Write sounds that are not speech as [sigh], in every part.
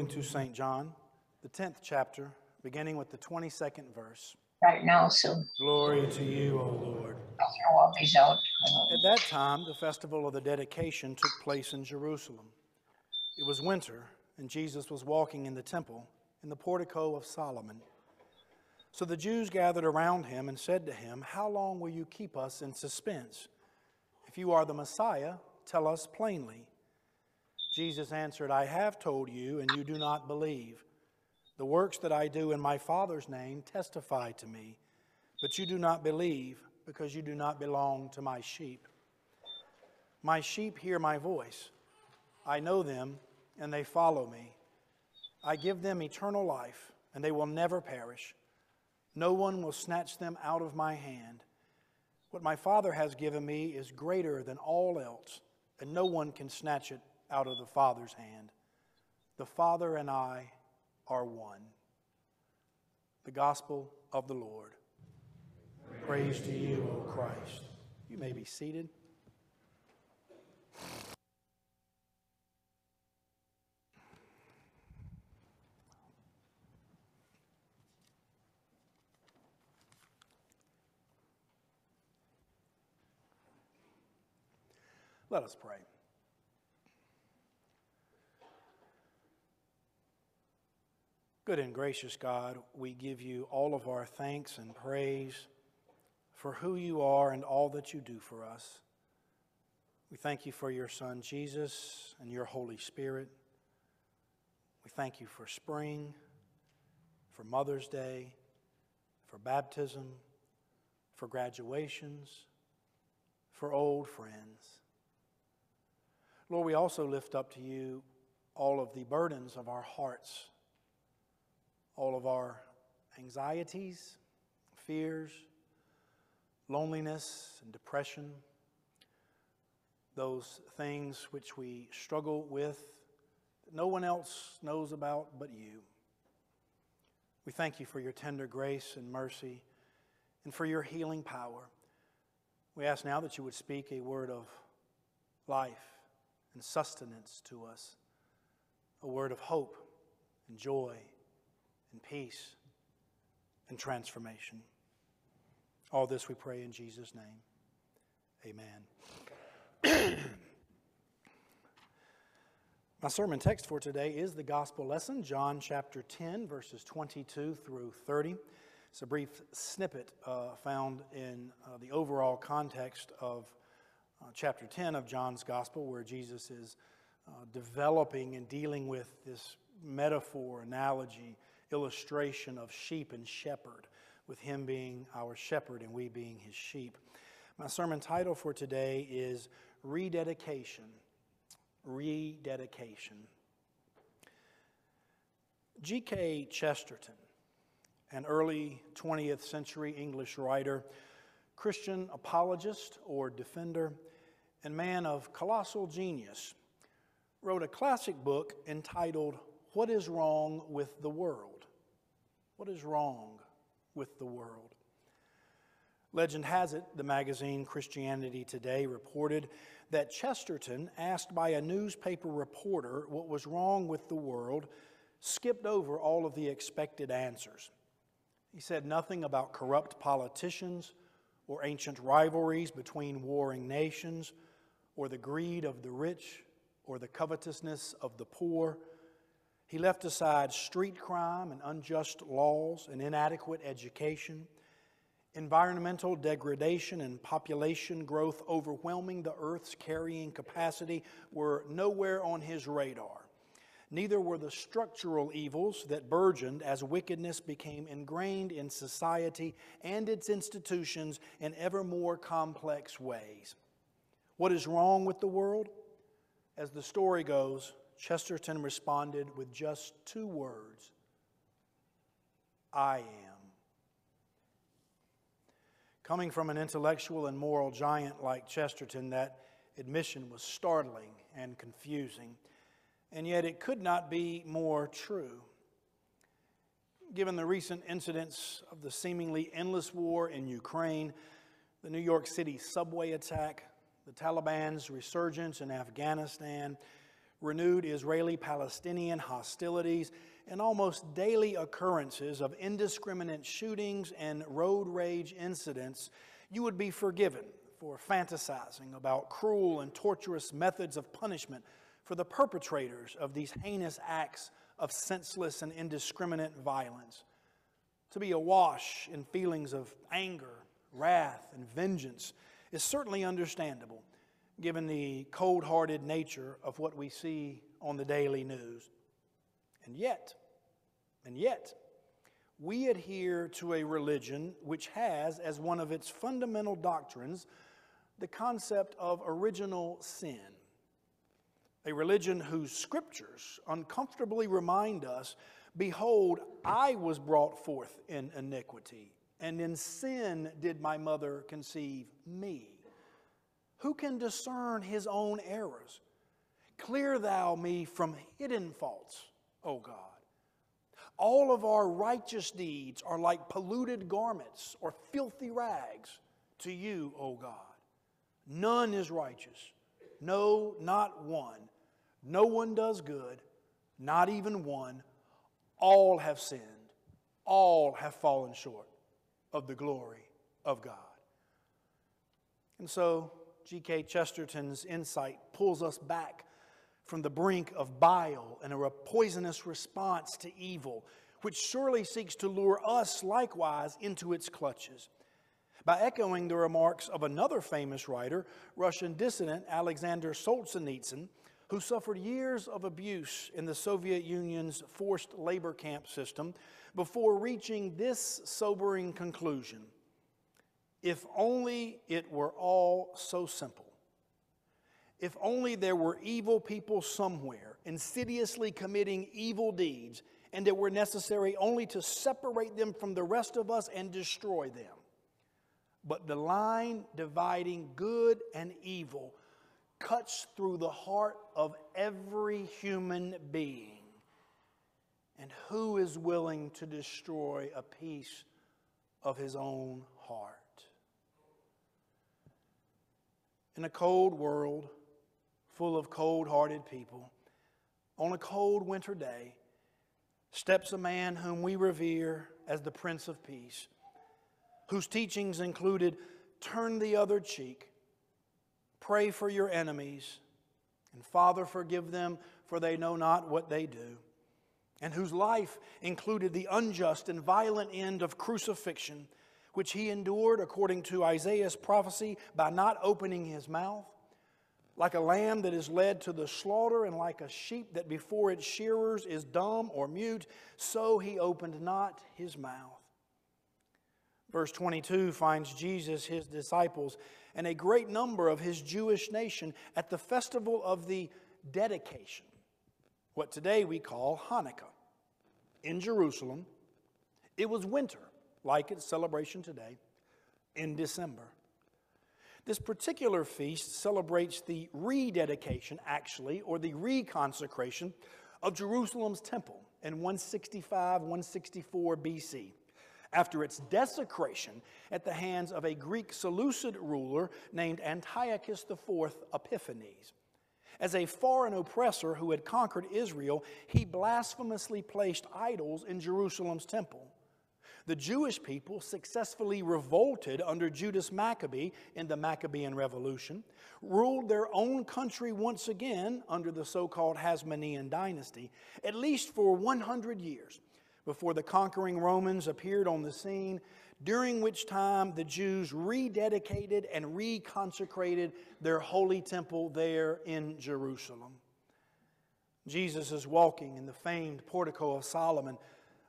according to St. John, the 10th chapter, beginning with the 22nd verse. right now so Glory to you, O Lord. throw all these out. At that time, the festival of the dedication took place in Jerusalem. It was winter, and Jesus was walking in the temple in the portico of Solomon. So the Jews gathered around him and said to him, How long will you keep us in suspense? If you are the Messiah, tell us plainly. Jesus answered, I have told you, and you do not believe. The works that I do in my Father's name testify to me, but you do not believe because you do not belong to my sheep. My sheep hear my voice. I know them, and they follow me. I give them eternal life, and they will never perish. No one will snatch them out of my hand. What my Father has given me is greater than all else, and no one can snatch it out of the Father's hand. The Father and I are one. The Gospel of the Lord. Praise to you, O Christ. You may be seated. Let us pray. Good and gracious God, we give you all of our thanks and praise for who you are and all that you do for us. We thank you for your Son, Jesus, and your Holy Spirit. We thank you for spring, for Mother's Day, for baptism, for graduations, for old friends. Lord, we also lift up to you all of the burdens of our hearts, all of our anxieties, fears, loneliness, and depression, those things which we struggle with that no one else knows about but you. We thank you for your tender grace and mercy and for your healing power. We ask now that you would speak a word of life and sustenance to us, a word of hope and joy and peace and transformation. All this we pray in Jesus' name. Amen. [clears throat] My sermon text for today is the gospel lesson, John chapter 10, verses 22 through 30. It's a brief snippet uh, found in uh, the overall context of uh, chapter 10 of John's gospel, where Jesus is uh, developing and dealing with this metaphor, analogy, illustration of sheep and shepherd, with him being our shepherd and we being his sheep. My sermon title for today is Rededication. Rededication. G.K. Chesterton, an early 20th century English writer, Christian apologist or defender, and man of colossal genius, wrote a classic book entitled What is Wrong with the World? What is Wrong with the World? Legend has it, the magazine Christianity Today reported that Chesterton, asked by a newspaper reporter what was wrong with the world, skipped over all of the expected answers. He said nothing about corrupt politicians or ancient rivalries between warring nations or the greed of the rich or the covetousness of the poor. He left aside street crime and unjust laws and inadequate education, environmental degradation and population growth overwhelming the Earth's carrying capacity were nowhere on his radar. Neither were the structural evils that burgeoned as wickedness became ingrained in society and its institutions in ever more complex ways. What is wrong with the world? As the story goes, Chesterton responded with just two words I am. Coming from an intellectual and moral giant like Chesterton, that admission was startling and confusing, and yet it could not be more true. Given the recent incidents of the seemingly endless war in Ukraine, the New York City subway attack, the Taliban's resurgence in Afghanistan, renewed Israeli Palestinian hostilities, and almost daily occurrences of indiscriminate shootings and road rage incidents, you would be forgiven for fantasizing about cruel and torturous methods of punishment for the perpetrators of these heinous acts of senseless and indiscriminate violence. To be awash in feelings of anger, wrath, and vengeance is certainly understandable given the cold hearted nature of what we see on the daily news. And yet, and yet, we adhere to a religion which has as one of its fundamental doctrines the concept of original sin. A religion whose scriptures uncomfortably remind us Behold, I was brought forth in iniquity, and in sin did my mother conceive me. Who can discern his own errors? Clear thou me from hidden faults, O God. All of our righteous deeds are like polluted garments or filthy rags to you, O God. None is righteous, no, not one. No one does good, not even one. All have sinned, all have fallen short of the glory of God. And so, G.K. Chesterton's insight pulls us back from the brink of bile and a poisonous response to evil, which surely seeks to lure us likewise into its clutches. By echoing the remarks of another famous writer, Russian dissident Alexander Solzhenitsyn, who suffered years of abuse in the Soviet Union's forced labor camp system before reaching this sobering conclusion If only it were all so simple. If only there were evil people somewhere insidiously committing evil deeds, and it were necessary only to separate them from the rest of us and destroy them. But the line dividing good and evil cuts through the heart of every human being. And who is willing to destroy a piece of his own heart? In a cold world full of cold hearted people, on a cold winter day, steps a man whom we revere as the Prince of Peace, whose teachings included turn the other cheek, Pray for your enemies, and Father, forgive them, for they know not what they do. And whose life included the unjust and violent end of crucifixion, which he endured according to Isaiah's prophecy by not opening his mouth. Like a lamb that is led to the slaughter, and like a sheep that before its shearers is dumb or mute, so he opened not his mouth. Verse 22 finds Jesus, his disciples, and a great number of his Jewish nation at the festival of the dedication, what today we call Hanukkah, in Jerusalem. It was winter, like its celebration today, in December. This particular feast celebrates the rededication, actually, or the reconsecration of Jerusalem's temple in 165 164 BC after its desecration at the hands of a Greek Seleucid ruler named Antiochus IV Epiphanes. As a foreign oppressor who had conquered Israel, he blasphemously placed idols in Jerusalem's temple. The Jewish people successfully revolted under Judas Maccabee in the Maccabean Revolution, ruled their own country once again under the so called Hasmonean dynasty, at least for 100 years, before the conquering Romans appeared on the scene, during which time the Jews rededicated and reconsecrated their holy temple there in Jerusalem. Jesus is walking in the famed portico of Solomon,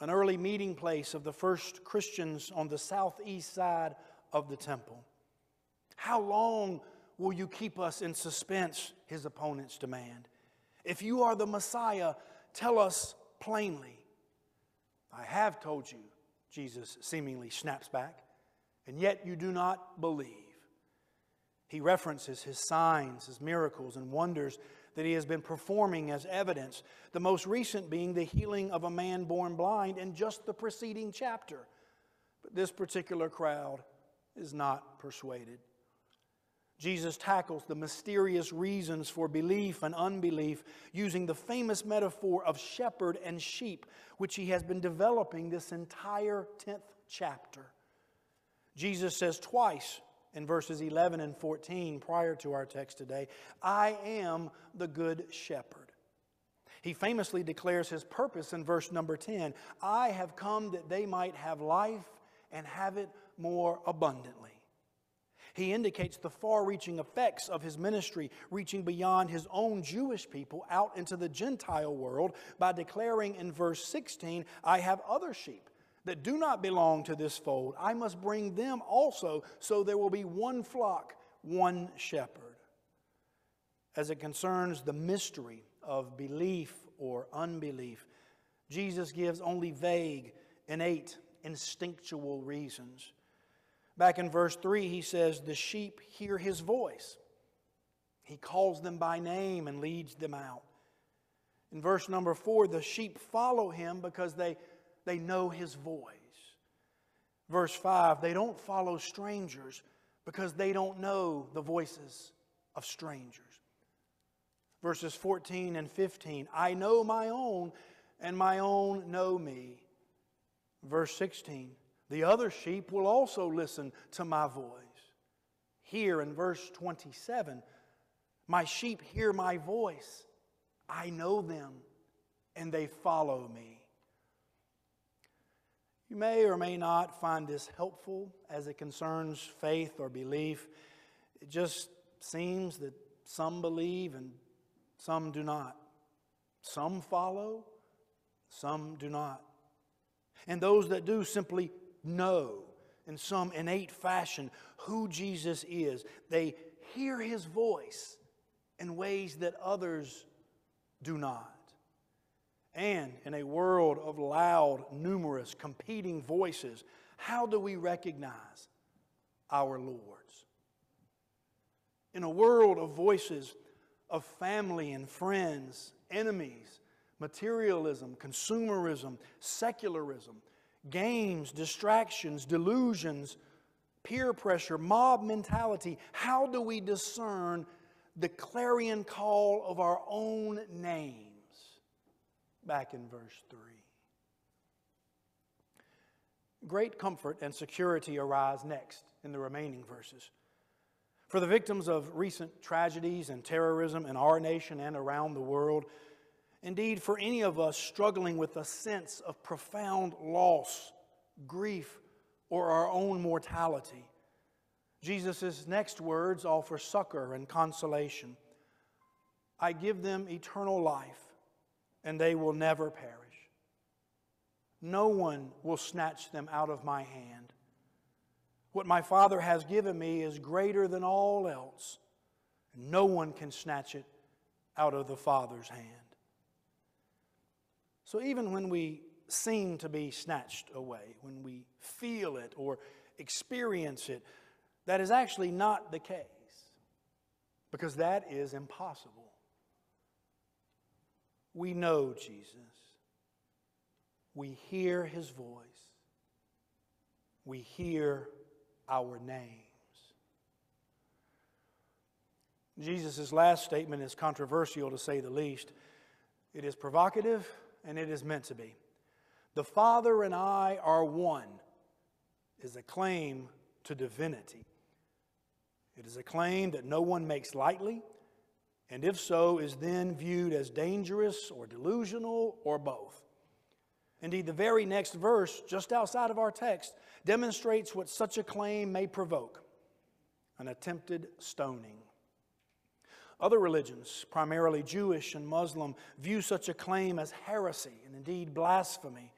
an early meeting place of the first Christians on the southeast side of the temple. How long will you keep us in suspense? His opponents demand. If you are the Messiah, tell us plainly. I have told you, Jesus seemingly snaps back, and yet you do not believe. He references his signs, his miracles, and wonders that he has been performing as evidence, the most recent being the healing of a man born blind in just the preceding chapter. But this particular crowd is not persuaded. Jesus tackles the mysterious reasons for belief and unbelief using the famous metaphor of shepherd and sheep, which he has been developing this entire 10th chapter. Jesus says twice in verses 11 and 14 prior to our text today, I am the good shepherd. He famously declares his purpose in verse number 10 I have come that they might have life and have it more abundantly. He indicates the far reaching effects of his ministry, reaching beyond his own Jewish people out into the Gentile world by declaring in verse 16, I have other sheep that do not belong to this fold. I must bring them also, so there will be one flock, one shepherd. As it concerns the mystery of belief or unbelief, Jesus gives only vague, innate, instinctual reasons. Back in verse 3, he says, The sheep hear his voice. He calls them by name and leads them out. In verse number 4, the sheep follow him because they, they know his voice. Verse 5, they don't follow strangers because they don't know the voices of strangers. Verses 14 and 15, I know my own, and my own know me. Verse 16, the other sheep will also listen to my voice. Here in verse 27, my sheep hear my voice. I know them, and they follow me. You may or may not find this helpful as it concerns faith or belief. It just seems that some believe and some do not. Some follow, some do not. And those that do simply know in some innate fashion who Jesus is. They hear his voice in ways that others do not. And in a world of loud, numerous, competing voices, how do we recognize our Lord's? In a world of voices of family and friends, enemies, materialism, consumerism, secularism, games, distractions, delusions, peer pressure, mob mentality. How do we discern the clarion call of our own names? Back in verse 3. Great comfort and security arise next in the remaining verses. For the victims of recent tragedies and terrorism in our nation and around the world, Indeed, for any of us struggling with a sense of profound loss, grief, or our own mortality, Jesus' next words offer succor and consolation. I give them eternal life, and they will never perish. No one will snatch them out of my hand. What my Father has given me is greater than all else. No one can snatch it out of the Father's hand. So even when we seem to be snatched away, when we feel it or experience it, that is actually not the case because that is impossible. We know Jesus. We hear his voice. We hear our names. Jesus' last statement is controversial to say the least. It is provocative and it is meant to be. The Father and I are one is a claim to divinity. It is a claim that no one makes lightly, and if so, is then viewed as dangerous or delusional or both. Indeed, the very next verse, just outside of our text, demonstrates what such a claim may provoke an attempted stoning. Other religions, primarily Jewish and Muslim, view such a claim as heresy and indeed blasphemy.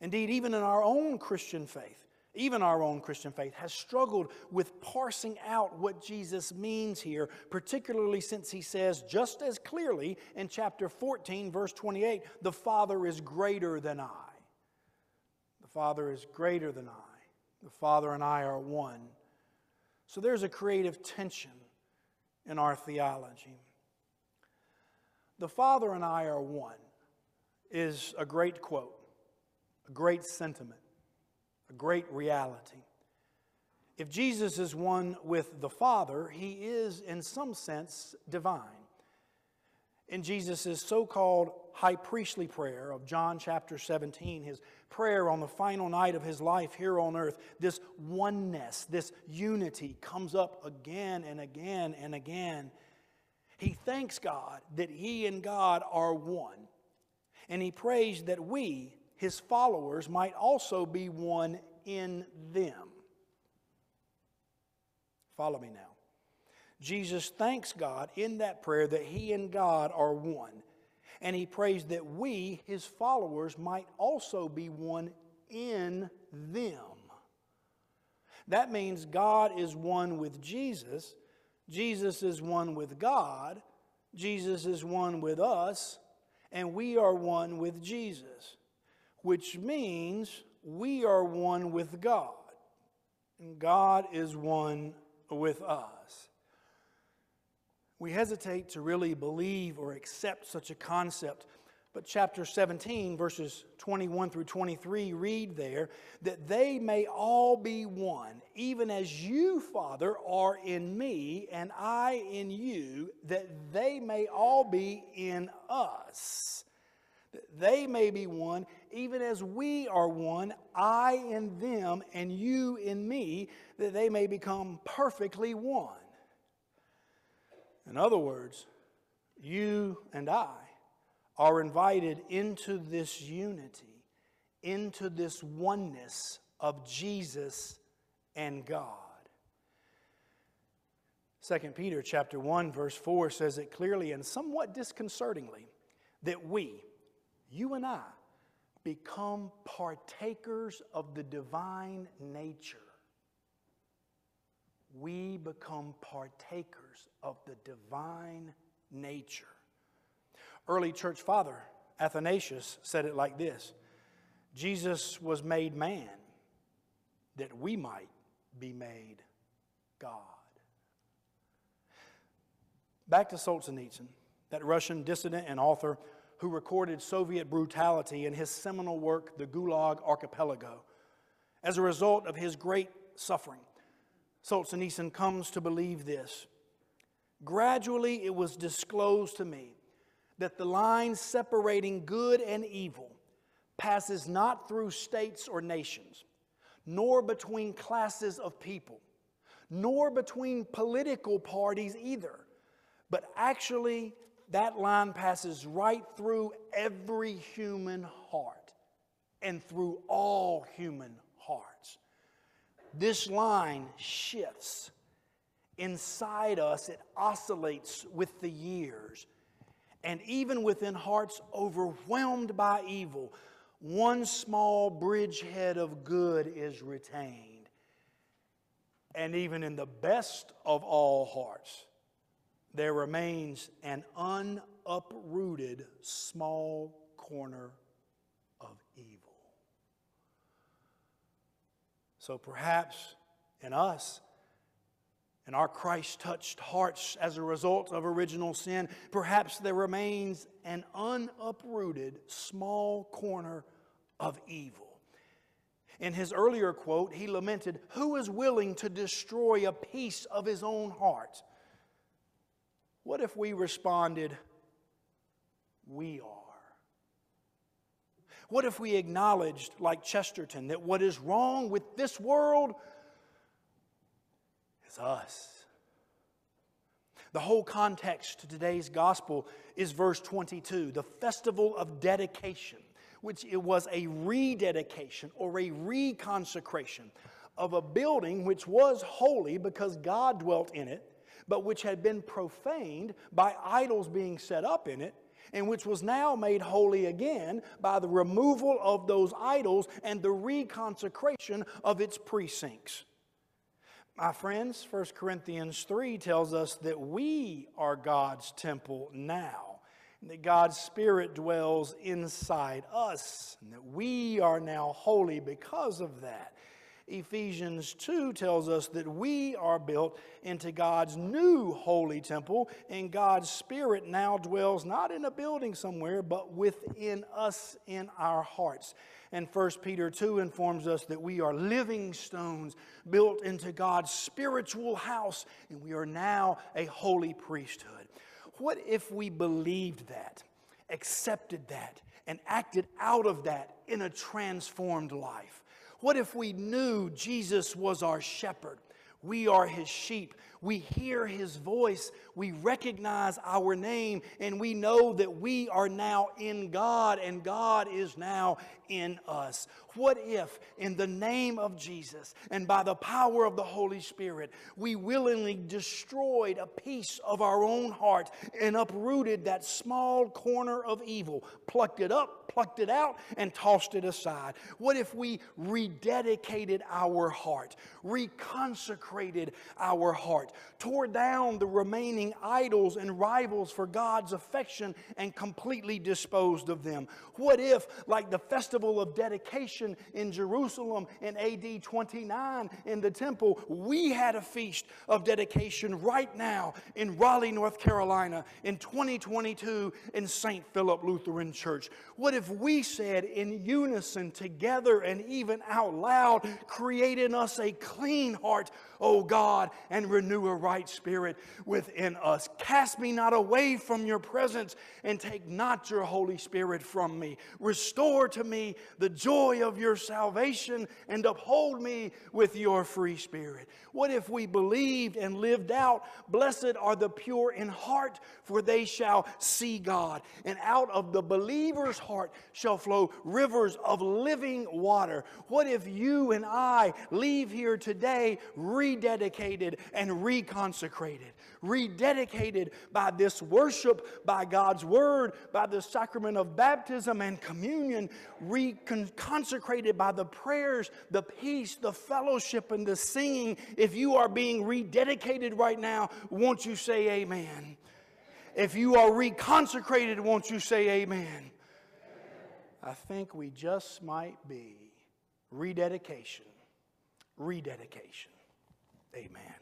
Indeed, even in our own Christian faith, even our own Christian faith has struggled with parsing out what Jesus means here, particularly since he says just as clearly in chapter 14, verse 28, the Father is greater than I. The Father is greater than I. The Father and I are one. So there's a creative tension in our theology. The Father and I are one is a great quote, a great sentiment, a great reality. If Jesus is one with the Father, he is, in some sense, divine. In Jesus' so called high priestly prayer of John chapter 17, his prayer on the final night of his life here on earth, this oneness, this unity comes up again and again and again. He thanks God that he and God are one, and he prays that we, his followers, might also be one in them. Follow me now. Jesus thanks God in that prayer that he and God are one. And he prays that we, his followers, might also be one in them. That means God is one with Jesus, Jesus is one with God, Jesus is one with us, and we are one with Jesus, which means we are one with God, and God is one with us. We hesitate to really believe or accept such a concept. But chapter 17, verses 21 through 23 read there that they may all be one, even as you, Father, are in me and I in you, that they may all be in us. That they may be one, even as we are one, I in them and you in me, that they may become perfectly one. In other words, you and I are invited into this unity, into this oneness of Jesus and God. 2 Peter chapter 1 verse 4 says it clearly and somewhat disconcertingly that we, you and I, become partakers of the divine nature we become partakers of the divine nature. Early church father Athanasius said it like this Jesus was made man that we might be made God. Back to Solzhenitsyn, that Russian dissident and author who recorded Soviet brutality in his seminal work, The Gulag Archipelago. As a result of his great suffering, Solzhenitsyn comes to believe this. Gradually, it was disclosed to me that the line separating good and evil passes not through states or nations, nor between classes of people, nor between political parties either, but actually that line passes right through every human heart and through all human hearts this line shifts. Inside us, it oscillates with the years. And even within hearts overwhelmed by evil, one small bridgehead of good is retained. And even in the best of all hearts, there remains an unuprooted small corner of evil. So perhaps in us, in our Christ touched hearts as a result of original sin, perhaps there remains an unuprooted small corner of evil. In his earlier quote, he lamented, Who is willing to destroy a piece of his own heart? What if we responded, We are? What if we acknowledged, like Chesterton, that what is wrong with this world is us? The whole context to today's gospel is verse 22, the festival of dedication, which it was a rededication or a reconsecration of a building which was holy because God dwelt in it, but which had been profaned by idols being set up in it and which was now made holy again by the removal of those idols and the reconsecration of its precincts. My friends, 1 Corinthians 3 tells us that we are God's temple now, that God's Spirit dwells inside us, and that we are now holy because of that. Ephesians 2 tells us that we are built into God's new holy temple, and God's Spirit now dwells not in a building somewhere, but within us in our hearts. And 1 Peter 2 informs us that we are living stones built into God's spiritual house, and we are now a holy priesthood. What if we believed that, accepted that, and acted out of that in a transformed life? What if we knew Jesus was our shepherd? We are his sheep. We hear his voice. We recognize our name, and we know that we are now in God, and God is now in us. What if, in the name of Jesus and by the power of the Holy Spirit, we willingly destroyed a piece of our own heart and uprooted that small corner of evil, plucked it up, plucked it out, and tossed it aside? What if we rededicated our heart, reconsecrated our heart, tore down the remaining idols and rivals for God's affection, and completely disposed of them? What if, like the festival of dedication in Jerusalem in AD 29 in the temple, we had a feast of dedication right now in Raleigh, North Carolina in 2022 in St. Philip Lutheran Church? What if we said in unison, together, and even out loud, create in us a clean heart, O God, and renew a right spirit within us? Cast me not away from your presence, and take not your Holy Spirit from me. Restore to me the joy of your salvation, and uphold me with your free spirit. What if we believed and lived out, Blessed are the pure in heart, for they shall see God. And out of the believer's heart shall flow rivers of living water. What if you and I leave here today rededicated and reconsecrated? Rededicated by this worship, by God's word, by the sacrament of baptism and communion, reconsecrated by the prayers, the peace, the fellowship, and the singing. If you are being rededicated right now, won't you say amen? If you are reconsecrated, won't you say amen? I think we just might be rededication. Rededication. Amen.